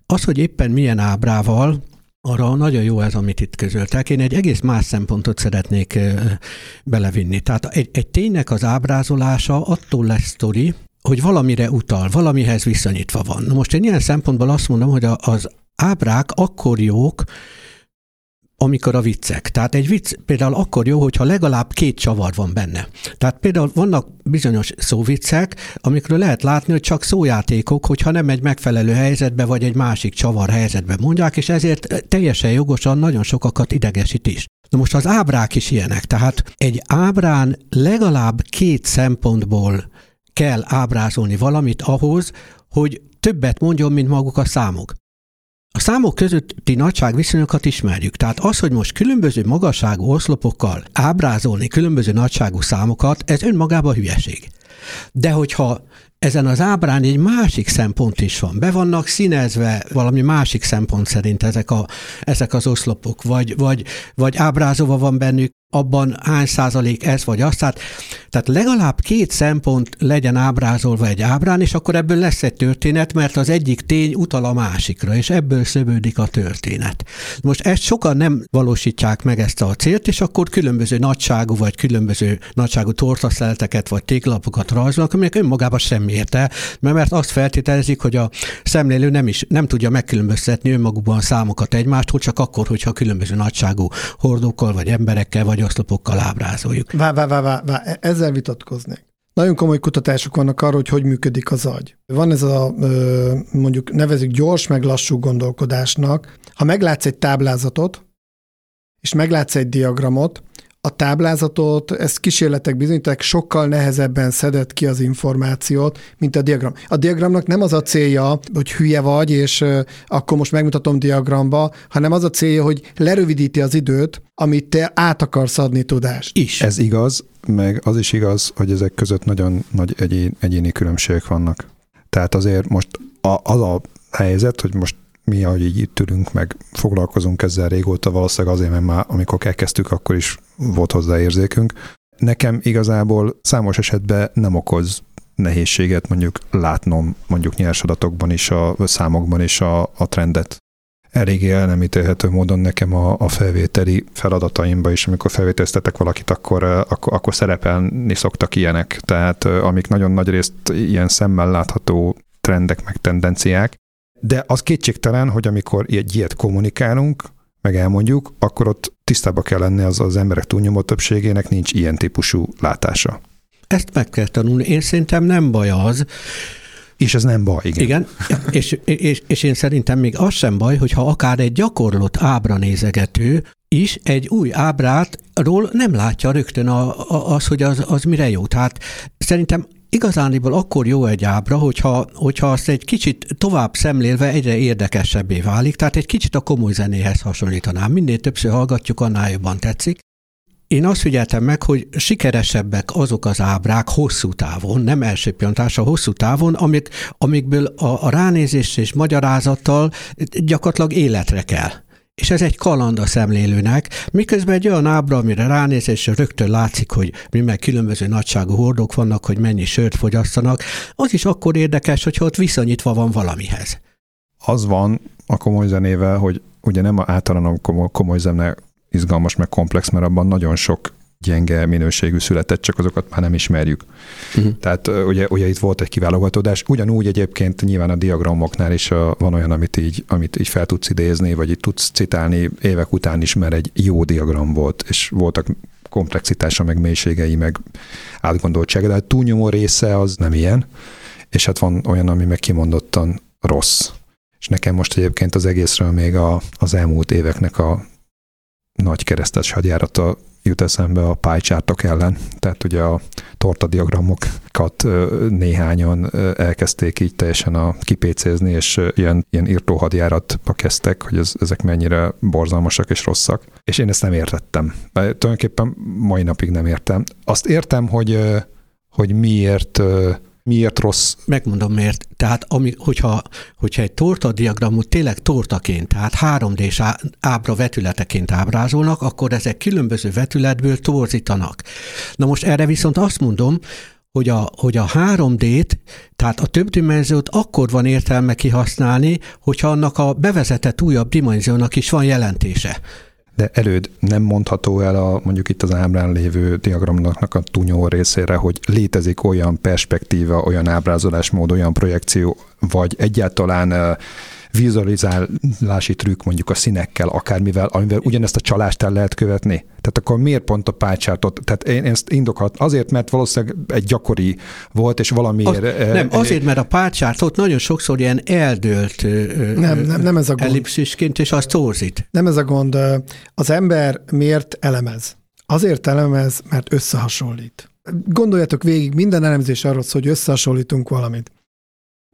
az, hogy éppen milyen ábrával, arra nagyon jó ez, amit itt közöltek. Én egy egész más szempontot szeretnék belevinni. Tehát egy, egy ténynek az ábrázolása attól lesz sztori, hogy valamire utal, valamihez viszonyítva van. Na most én ilyen szempontból azt mondom, hogy az ábrák akkor jók, amikor a viccek. Tehát egy vicc például akkor jó, hogyha legalább két csavar van benne. Tehát például vannak bizonyos szóviccek, amikről lehet látni, hogy csak szójátékok, hogyha nem egy megfelelő helyzetbe, vagy egy másik csavar helyzetbe mondják, és ezért teljesen jogosan nagyon sokakat idegesít is. Na most az ábrák is ilyenek, tehát egy ábrán legalább két szempontból kell ábrázolni valamit ahhoz, hogy többet mondjon, mint maguk a számok. A számok közötti nagyságviszonyokat ismerjük, tehát az, hogy most különböző magasságú oszlopokkal ábrázolni különböző nagyságú számokat, ez önmagában hülyeség. De hogyha ezen az ábrán egy másik szempont is van. Be vannak színezve valami másik szempont szerint ezek, a, ezek az oszlopok, vagy, vagy, vagy ábrázolva van bennük abban hány százalék ez vagy az. Tehát, tehát legalább két szempont legyen ábrázolva egy ábrán, és akkor ebből lesz egy történet, mert az egyik tény utal a másikra, és ebből szövődik a történet. Most ezt sokan nem valósítják meg ezt a célt, és akkor különböző nagyságú vagy különböző nagyságú tortaszelteket vagy téglapokat rajzolnak, amelyek önmagában semmi érte, mert azt feltételezik, hogy a szemlélő nem is nem tudja megkülönböztetni önmagukban a számokat egymástól, csak akkor, hogyha különböző nagyságú hordókkal, vagy emberekkel, vagy oszlopokkal ábrázoljuk. Vá, vá, vá, vá, vá. ezzel vitatkoznék. Nagyon komoly kutatások vannak arról, hogy hogy működik az agy. Van ez a, mondjuk nevezük gyors meg lassú gondolkodásnak. Ha meglátsz egy táblázatot, és meglátsz egy diagramot, a táblázatot, ezt kísérletek bizonyítják, sokkal nehezebben szedett ki az információt, mint a diagram. A diagramnak nem az a célja, hogy hülye vagy, és akkor most megmutatom diagramba, hanem az a célja, hogy lerövidíti az időt, amit te át akarsz adni tudást. Is. Ez igaz, meg az is igaz, hogy ezek között nagyon nagy egyén, egyéni különbségek vannak. Tehát azért most a, az a helyzet, hogy most mi, ahogy így itt ülünk, meg foglalkozunk ezzel régóta, valószínűleg azért, mert már amikor elkezdtük, akkor is volt hozzá érzékünk. Nekem igazából számos esetben nem okoz nehézséget mondjuk látnom mondjuk nyers adatokban is, a számokban is a, a trendet. eléggé elnemítélhető módon nekem a, a felvételi feladataimba is, amikor felvételeztetek valakit, akkor, akkor, akkor szerepelni szoktak ilyenek. Tehát amik nagyon nagy részt ilyen szemmel látható trendek meg tendenciák. De az kétségtelen, hogy amikor egy ilyet kommunikálunk, meg elmondjuk, akkor ott tisztába kell lenni az, az emberek túlnyomó többségének nincs ilyen típusú látása. Ezt meg kell tanulni. Én szerintem nem baj az, és ez nem baj, igen. Igen, és, és, és én szerintem még az sem baj, hogyha akár egy gyakorlott ábranézegető is egy új ábrátról nem látja rögtön a, a, az, hogy az, az mire jó. Tehát szerintem igazániból akkor jó egy ábra, hogyha, hogyha azt egy kicsit tovább szemlélve egyre érdekesebbé válik, tehát egy kicsit a komoly zenéhez hasonlítanám. Minél többször hallgatjuk, annál jobban tetszik. Én azt figyeltem meg, hogy sikeresebbek azok az ábrák hosszú távon, nem első pillanatásra, hosszú távon, amik, amikből a, a ránézés és magyarázattal gyakorlatilag életre kell. És ez egy kaland a szemlélőnek, miközben egy olyan ábra, amire ránéz, és rögtön látszik, hogy mi meg különböző nagyságú hordók vannak, hogy mennyi sört fogyasztanak, az is akkor érdekes, hogyha ott viszonyítva van valamihez. Az van a komoly zenével, hogy ugye nem a komoly zene izgalmas, meg komplex, mert abban nagyon sok gyenge minőségű született, csak azokat már nem ismerjük. Uh-huh. Tehát ugye, ugye itt volt egy kiválogatódás. Ugyanúgy egyébként nyilván a diagramoknál is a, van olyan, amit így, amit így fel tudsz idézni, vagy így tudsz citálni évek után is, mert egy jó diagram volt, és voltak komplexitása, meg mélységei, meg átgondoltsága, de a túlnyomó része az nem ilyen, és hát van olyan, ami meg kimondottan rossz. És nekem most egyébként az egészről még a, az elmúlt éveknek a nagy keresztes hadjárata jut eszembe a pálycsártok ellen. Tehát ugye a tortadiagramokat néhányan elkezdték így teljesen a kipécézni, és ilyen, ilyen írtó hadjáratba kezdtek, hogy ez, ezek mennyire borzalmasak és rosszak. És én ezt nem értettem. Tulajdonképpen mai napig nem értem. Azt értem, hogy, hogy miért miért rossz? Megmondom miért. Tehát ami, hogyha, hogyha egy torta diagramot tényleg tortaként, tehát 3D-s ábra vetületeként ábrázolnak, akkor ezek különböző vetületből torzítanak. Na most erre viszont azt mondom, hogy a, hogy a 3D-t, tehát a többdimenziót akkor van értelme kihasználni, hogyha annak a bevezetett újabb dimenziónak is van jelentése de előd nem mondható el a, mondjuk itt az ábrán lévő diagramnak a túnyó részére, hogy létezik olyan perspektíva, olyan ábrázolásmód, olyan projekció, vagy egyáltalán vizualizálási trükk mondjuk a színekkel, akármivel, amivel ugyanezt a csalást el lehet követni? Tehát akkor miért pont a pálycsártot? Tehát én ezt indokhat azért, mert valószínűleg egy gyakori volt, és valamiért... Az, nem, azért, mert a pálycsártot nagyon sokszor ilyen eldőlt nem, nem, nem ez a gond. ellipszisként, és az torzít. Nem ez a gond. Az ember miért elemez? Azért elemez, mert összehasonlít. Gondoljatok végig, minden elemzés arról szól, hogy összehasonlítunk valamit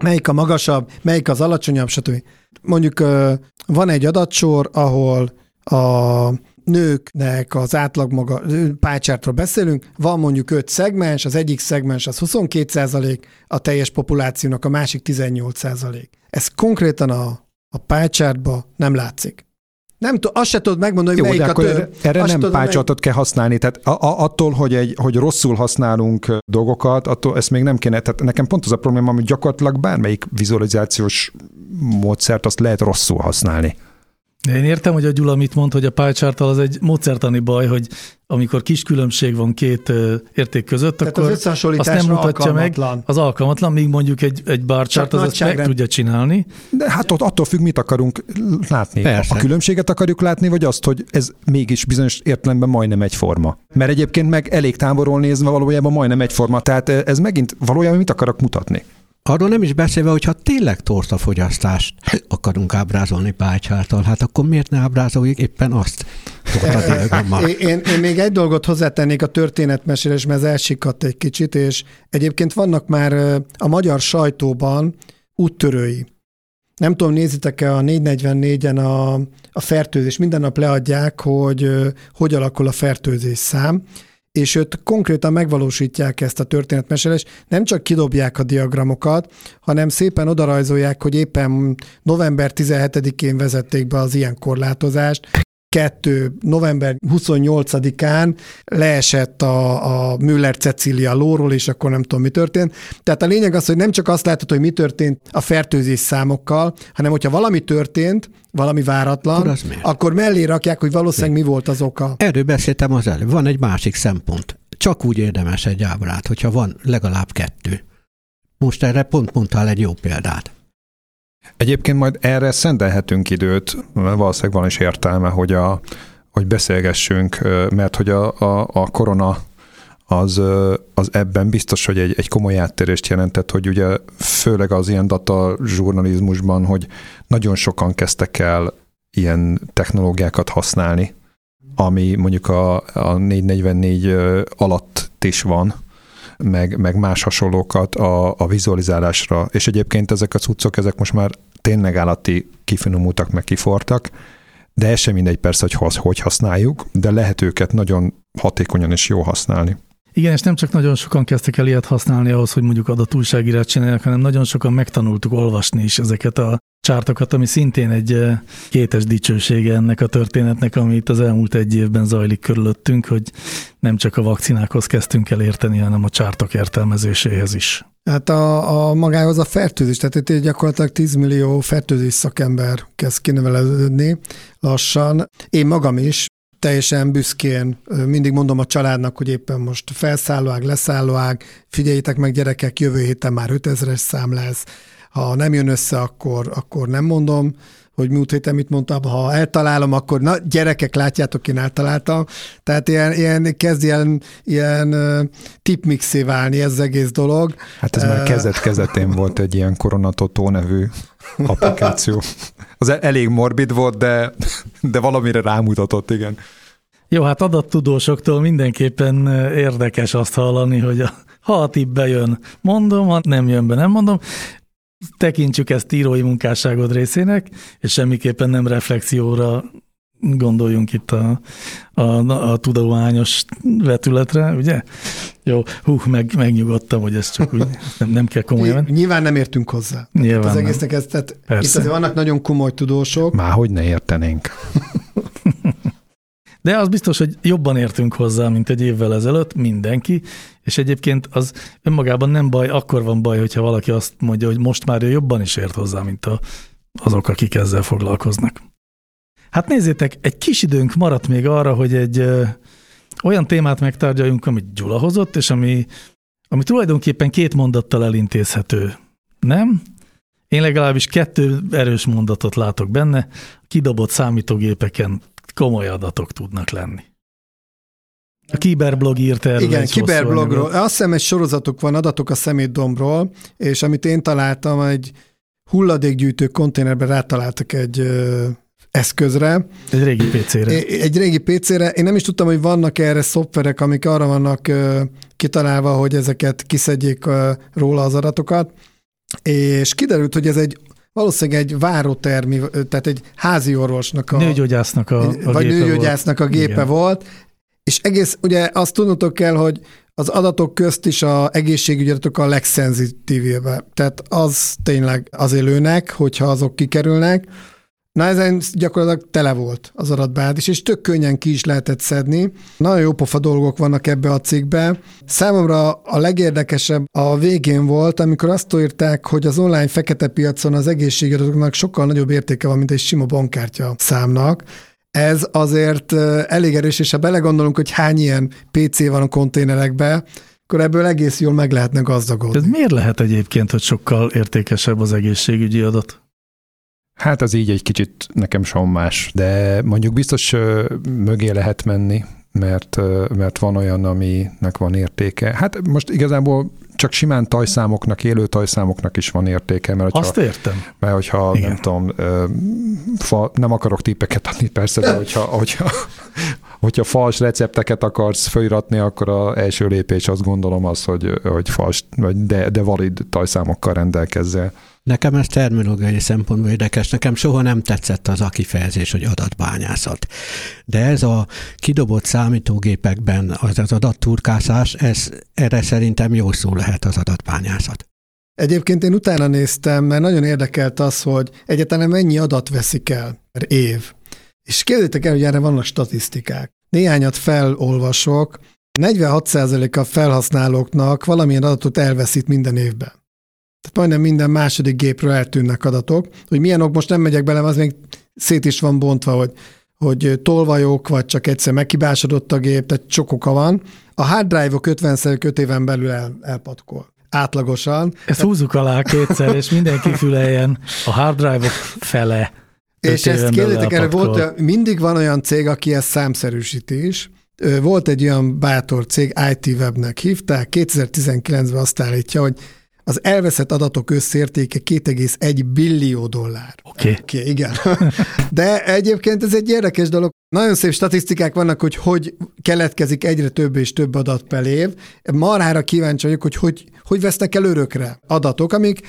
melyik a magasabb, melyik az alacsonyabb, stb. Mondjuk van egy adatsor, ahol a nőknek az átlag maga, pálycsártról beszélünk, van mondjuk öt szegmens, az egyik szegmens az 22% a teljes populációnak a másik 18% Ez konkrétan a, a pálycsártba nem látszik. Nem tudom, azt se tudod megmondani, hogy Jó, melyik a több. Erre, erre nem tudom, pálycsatot kell használni. Tehát a, a, attól, hogy, egy, hogy rosszul használunk dolgokat, attól ezt még nem kéne. Tehát nekem pont az a probléma, hogy gyakorlatilag bármelyik vizualizációs módszert azt lehet rosszul használni. De én értem, hogy a Gyula mit mond, hogy a pálycsártal az egy módszertani baj, hogy amikor kis különbség van két érték között, Tehát akkor az azt nem mutatja meg, az alkalmatlan, míg mondjuk egy, egy bárcsárt az azt meg tudja csinálni. De hát ott attól függ, mit akarunk látni. Persze. A különbséget akarjuk látni, vagy azt, hogy ez mégis bizonyos értelemben majdnem egyforma. Mert egyébként meg elég távolról nézve valójában majdnem egyforma, tehát ez megint valójában mit akarok mutatni? Arról nem is beszélve, hogyha tényleg tortafogyasztást akarunk ábrázolni pálycsártal, hát akkor miért ne ábrázoljuk éppen azt? én, én még egy dolgot hozzátennék a történetmesélés, mert ez elsikadt egy kicsit, és egyébként vannak már a magyar sajtóban úttörői. Nem tudom, nézitek-e a 444-en a, a fertőzés, minden nap leadják, hogy hogy alakul a fertőzés szám, és őt konkrétan megvalósítják ezt a történetmesélést, nem csak kidobják a diagramokat, hanem szépen odarajzolják, hogy éppen november 17-én vezették be az ilyen korlátozást, kettő november 28-án leesett a, a Müller Cecília lóról, és akkor nem tudom, mi történt. Tehát a lényeg az, hogy nem csak azt látod, hogy mi történt a fertőzés számokkal, hanem hogyha valami történt, valami váratlan, Akkor akkor mellé rakják, hogy valószínűleg mi volt az oka. Erről beszéltem az előbb. Van egy másik szempont. Csak úgy érdemes egy ábrát, hogyha van legalább kettő. Most erre pont mondtál egy jó példát. Egyébként majd erre szentelhetünk időt, valószínűleg van is értelme, hogy, a, hogy beszélgessünk, mert hogy a, a, a korona az, az ebben biztos, hogy egy, egy komoly áttérést jelentett, hogy ugye főleg az ilyen data zsurnalizmusban, hogy nagyon sokan kezdtek el ilyen technológiákat használni, ami mondjuk a, a 444 alatt is van, meg, meg más hasonlókat a, a vizualizálásra. És egyébként ezek a cuccok, ezek most már tényleg állati kifinomultak, meg kifortak, de ez sem mindegy persze, hogy hogy használjuk, de lehet őket nagyon hatékonyan és jó használni. Igen, és nem csak nagyon sokan kezdtek el ilyet használni ahhoz, hogy mondjuk adat újságírát csinálják, hanem nagyon sokan megtanultuk olvasni is ezeket a csártokat, ami szintén egy eh, kétes dicsősége ennek a történetnek, ami itt az elmúlt egy évben zajlik körülöttünk, hogy nem csak a vakcinákhoz kezdtünk el érteni, hanem a csártok értelmezéséhez is. Hát a, a magához a fertőzés, tehát itt gyakorlatilag 10 millió fertőzés szakember kezd kinevelődni lassan. Én magam is teljesen büszkén mindig mondom a családnak, hogy éppen most felszállóág, leszállóág, figyeljétek meg gyerekek, jövő héten már 5000-es szám lesz. Ha nem jön össze, akkor, akkor nem mondom, hogy múlt héten mit mondtam, ha eltalálom, akkor na gyerekek, látjátok, én eltaláltam. Tehát ilyen, ilyen kezd ilyen, ilyen tipmixé válni ez az egész dolog. Hát ez már kezdet-kezdetén volt egy ilyen koronatotó nevű applikáció. Az elég morbid volt, de, de valamire rámutatott, igen. Jó, hát adattudósoktól mindenképpen érdekes azt hallani, hogy a, ha a tipp bejön, mondom, ha nem jön be, nem mondom. Tekintsük ezt írói munkásságod részének, és semmiképpen nem reflexióra gondoljunk itt a, a, a tudományos vetületre, ugye? Jó, hú, meg, megnyugodtam, hogy ez csak úgy nem, nem kell komolyan. Nyilván nem értünk hozzá. Nyilván az egésznek ez, tehát itt azért vannak nagyon komoly tudósok. Már hogy ne értenénk. De az biztos, hogy jobban értünk hozzá, mint egy évvel ezelőtt, mindenki, és egyébként az önmagában nem baj, akkor van baj, hogyha valaki azt mondja, hogy most már jobban is ért hozzá, mint a, azok, akik ezzel foglalkoznak. Hát nézzétek, egy kis időnk maradt még arra, hogy egy ö, olyan témát megtárgyaljunk, amit Gyula hozott, és ami, ami tulajdonképpen két mondattal elintézhető. Nem? Én legalábbis kettő erős mondatot látok benne. Kidobott számítógépeken komoly adatok tudnak lenni. A Kiberblog írt erről Igen, Kiberblogról. Azt hiszem, egy sorozatuk van, adatok a szemétdombról, és amit én találtam, egy hulladékgyűjtő konténerben rátaláltak egy ö, eszközre. Egy régi PC-re. Egy régi PC-re. Én nem is tudtam, hogy vannak erre szoftverek, amik arra vannak ö, kitalálva, hogy ezeket kiszedjék ö, róla az adatokat, és kiderült, hogy ez egy valószínűleg egy várótermi, tehát egy házi orvosnak a... Nőgyógyásznak a, a vagy gépe nőgyógyásznak a gépe Igen. volt, és egész, ugye azt tudnotok kell, hogy az adatok közt is a egészségügyi adatok a legszenzitívebb. Tehát az tényleg az élőnek, hogyha azok kikerülnek. Na ezen gyakorlatilag tele volt az adatbázis, és tök könnyen ki is lehetett szedni. Nagyon jó pofa dolgok vannak ebbe a cikkbe. Számomra a legérdekesebb a végén volt, amikor azt írták, hogy az online fekete piacon az egészségügyi adatoknak sokkal nagyobb értéke van, mint egy sima bankkártya számnak. Ez azért elég erős, és ha belegondolunk, hogy hány ilyen PC van a konténerekben, akkor ebből egész jól meg lehetne gazdagodni. Ez miért lehet egyébként, hogy sokkal értékesebb az egészségügyi adat? Hát az így egy kicsit nekem sommás, de mondjuk biztos mögé lehet menni, mert, mert van olyan, aminek van értéke. Hát most igazából csak simán tajszámoknak, élő tajszámoknak is van értéke, mert hogyha, Azt értem. mert hogyha Igen. nem tudom, fa, nem akarok tippeket adni persze, de hogyha, hogyha, hogyha fals recepteket akarsz feliratni, akkor az első lépés azt gondolom az, hogy, hogy fals, de, de valid tajszámokkal rendelkezzel. Nekem ez terminológiai szempontból érdekes. Nekem soha nem tetszett az a kifejezés, hogy adatbányászat. De ez a kidobott számítógépekben az, az adatturkászás, ez, erre szerintem jó szó lehet az adatbányászat. Egyébként én utána néztem, mert nagyon érdekelt az, hogy egyáltalán mennyi adat veszik el per év. És képzeljétek el, hogy erre vannak statisztikák. Néhányat felolvasok. 46% a felhasználóknak valamilyen adatot elveszít minden évben. Tehát majdnem minden második gépről eltűnnek adatok. Hogy milyen ok, most nem megyek bele, az még szét is van bontva, hogy, hogy tolvajok, vagy csak egyszer megkibásodott a gép, tehát sok oka van. A hard drive-ok 50 éven belül el, elpatkol átlagosan. Ezt húzzuk alá kétszer, és mindenki füleljen a hard drive-ok fele. És ezt kérdetek, erre volt, mindig van olyan cég, aki ezt számszerűsíti is. Volt egy olyan bátor cég, IT Webnek hívták, 2019-ben azt állítja, hogy az elveszett adatok összértéke 2,1 billió dollár. Oké. Okay. okay. igen. De egyébként ez egy érdekes dolog. Nagyon szép statisztikák vannak, hogy hogy keletkezik egyre több és több adat per év. Marhára kíváncsi vagyok, hogy hogy, hogy vesznek el örökre adatok, amik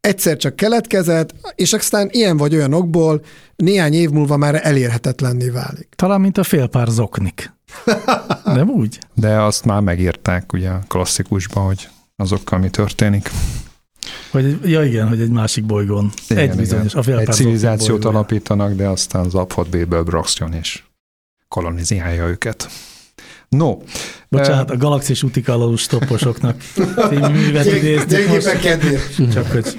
egyszer csak keletkezett, és aztán ilyen vagy olyan okból néhány év múlva már elérhetetlenné válik. Talán, mint a félpár zoknik. Nem úgy? De azt már megírták ugye klasszikusban, hogy azokkal mi történik. Hogy, ja igen, hogy egy másik bolygón. Igen, egy bizonyos, igen. a Egy civilizációt alapítanak, de aztán az Abfot Brox jön és kolonizálja őket. No. Bocsánat, a galaxis utikalós topposoknak művet idéztük Csak hogy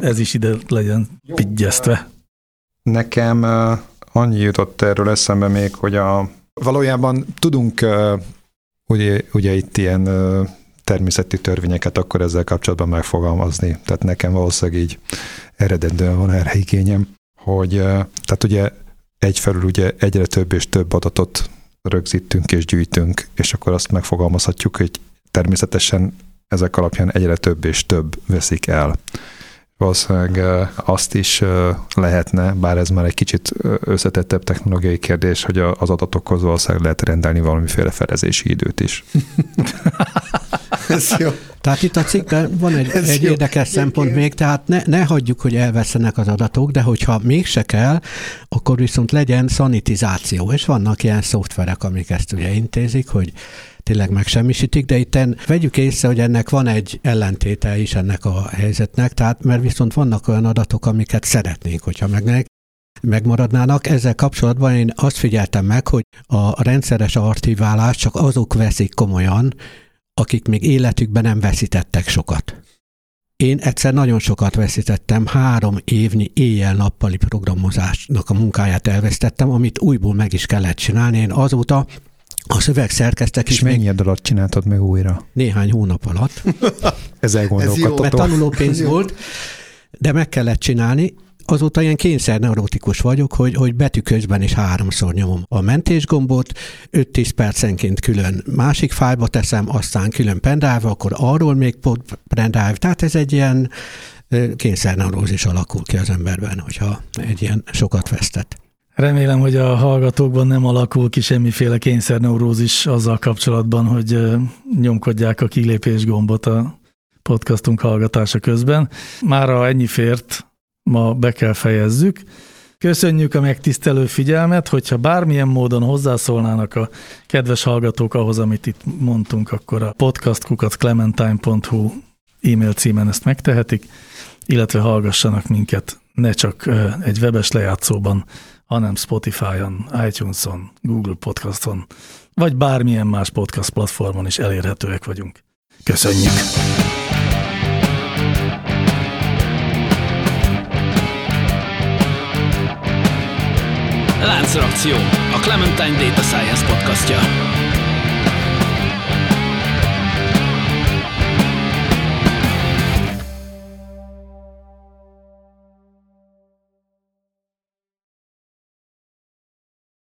ez is ide legyen pigyeztve. Nekem uh, annyi jutott erről eszembe még, hogy a, valójában tudunk uh, ugye, ugye itt ilyen uh, természeti törvényeket akkor ezzel kapcsolatban megfogalmazni. Tehát nekem valószínűleg így eredendően van erre igényem, hogy tehát ugye egyfelül ugye egyre több és több adatot rögzítünk és gyűjtünk, és akkor azt megfogalmazhatjuk, hogy természetesen ezek alapján egyre több és több veszik el. Valószínűleg azt is lehetne, bár ez már egy kicsit összetettebb technológiai kérdés, hogy az adatokhoz valószínűleg lehet rendelni valamiféle felezési időt is. Ez jó. Tehát itt a cikkben van egy, egy érdekes szempont még, tehát ne, ne hagyjuk, hogy elveszenek az adatok, de hogyha mégse kell, akkor viszont legyen szanitizáció, és vannak ilyen szoftverek, amik ezt ugye intézik, hogy tényleg megsemmisítik, de itt vegyük észre, hogy ennek van egy ellentéte is ennek a helyzetnek, tehát mert viszont vannak olyan adatok, amiket szeretnénk, hogyha meg megmaradnának. Ezzel kapcsolatban én azt figyeltem meg, hogy a rendszeres archiválás csak azok veszik komolyan, akik még életükben nem veszítettek sokat. Én egyszer nagyon sokat veszítettem, három évnyi éjjel-nappali programozásnak a munkáját elvesztettem, amit újból meg is kellett csinálni. Én azóta a szöveg szerkeztek És mennyi még... alatt csináltad meg újra? Néhány hónap alatt. Ez elgondolkodtató. Mert tanulópénz volt, de meg kellett csinálni, azóta ilyen kényszer neurotikus vagyok, hogy, hogy betű közben is háromszor nyomom a mentésgombot, 5-10 percenként külön másik fájba teszem, aztán külön pendrive, akkor arról még pendrive, tehát ez egy ilyen kényszerneurózis alakul ki az emberben, hogyha egy ilyen sokat vesztett. Remélem, hogy a hallgatókban nem alakul ki semmiféle kényszerneurózis azzal kapcsolatban, hogy nyomkodják a kilépés gombot a podcastunk hallgatása közben. Mára ennyi fért, ma be kell fejezzük. Köszönjük a megtisztelő figyelmet, hogyha bármilyen módon hozzászólnának a kedves hallgatók ahhoz, amit itt mondtunk, akkor a podcastkukaclementine.hu e-mail címen ezt megtehetik, illetve hallgassanak minket ne csak egy webes lejátszóban, hanem Spotify-on, iTunes-on, Google Podcaston, vagy bármilyen más podcast platformon is elérhetőek vagyunk. Köszönjük! Láncreakció, a Clementine Data Science podcastja.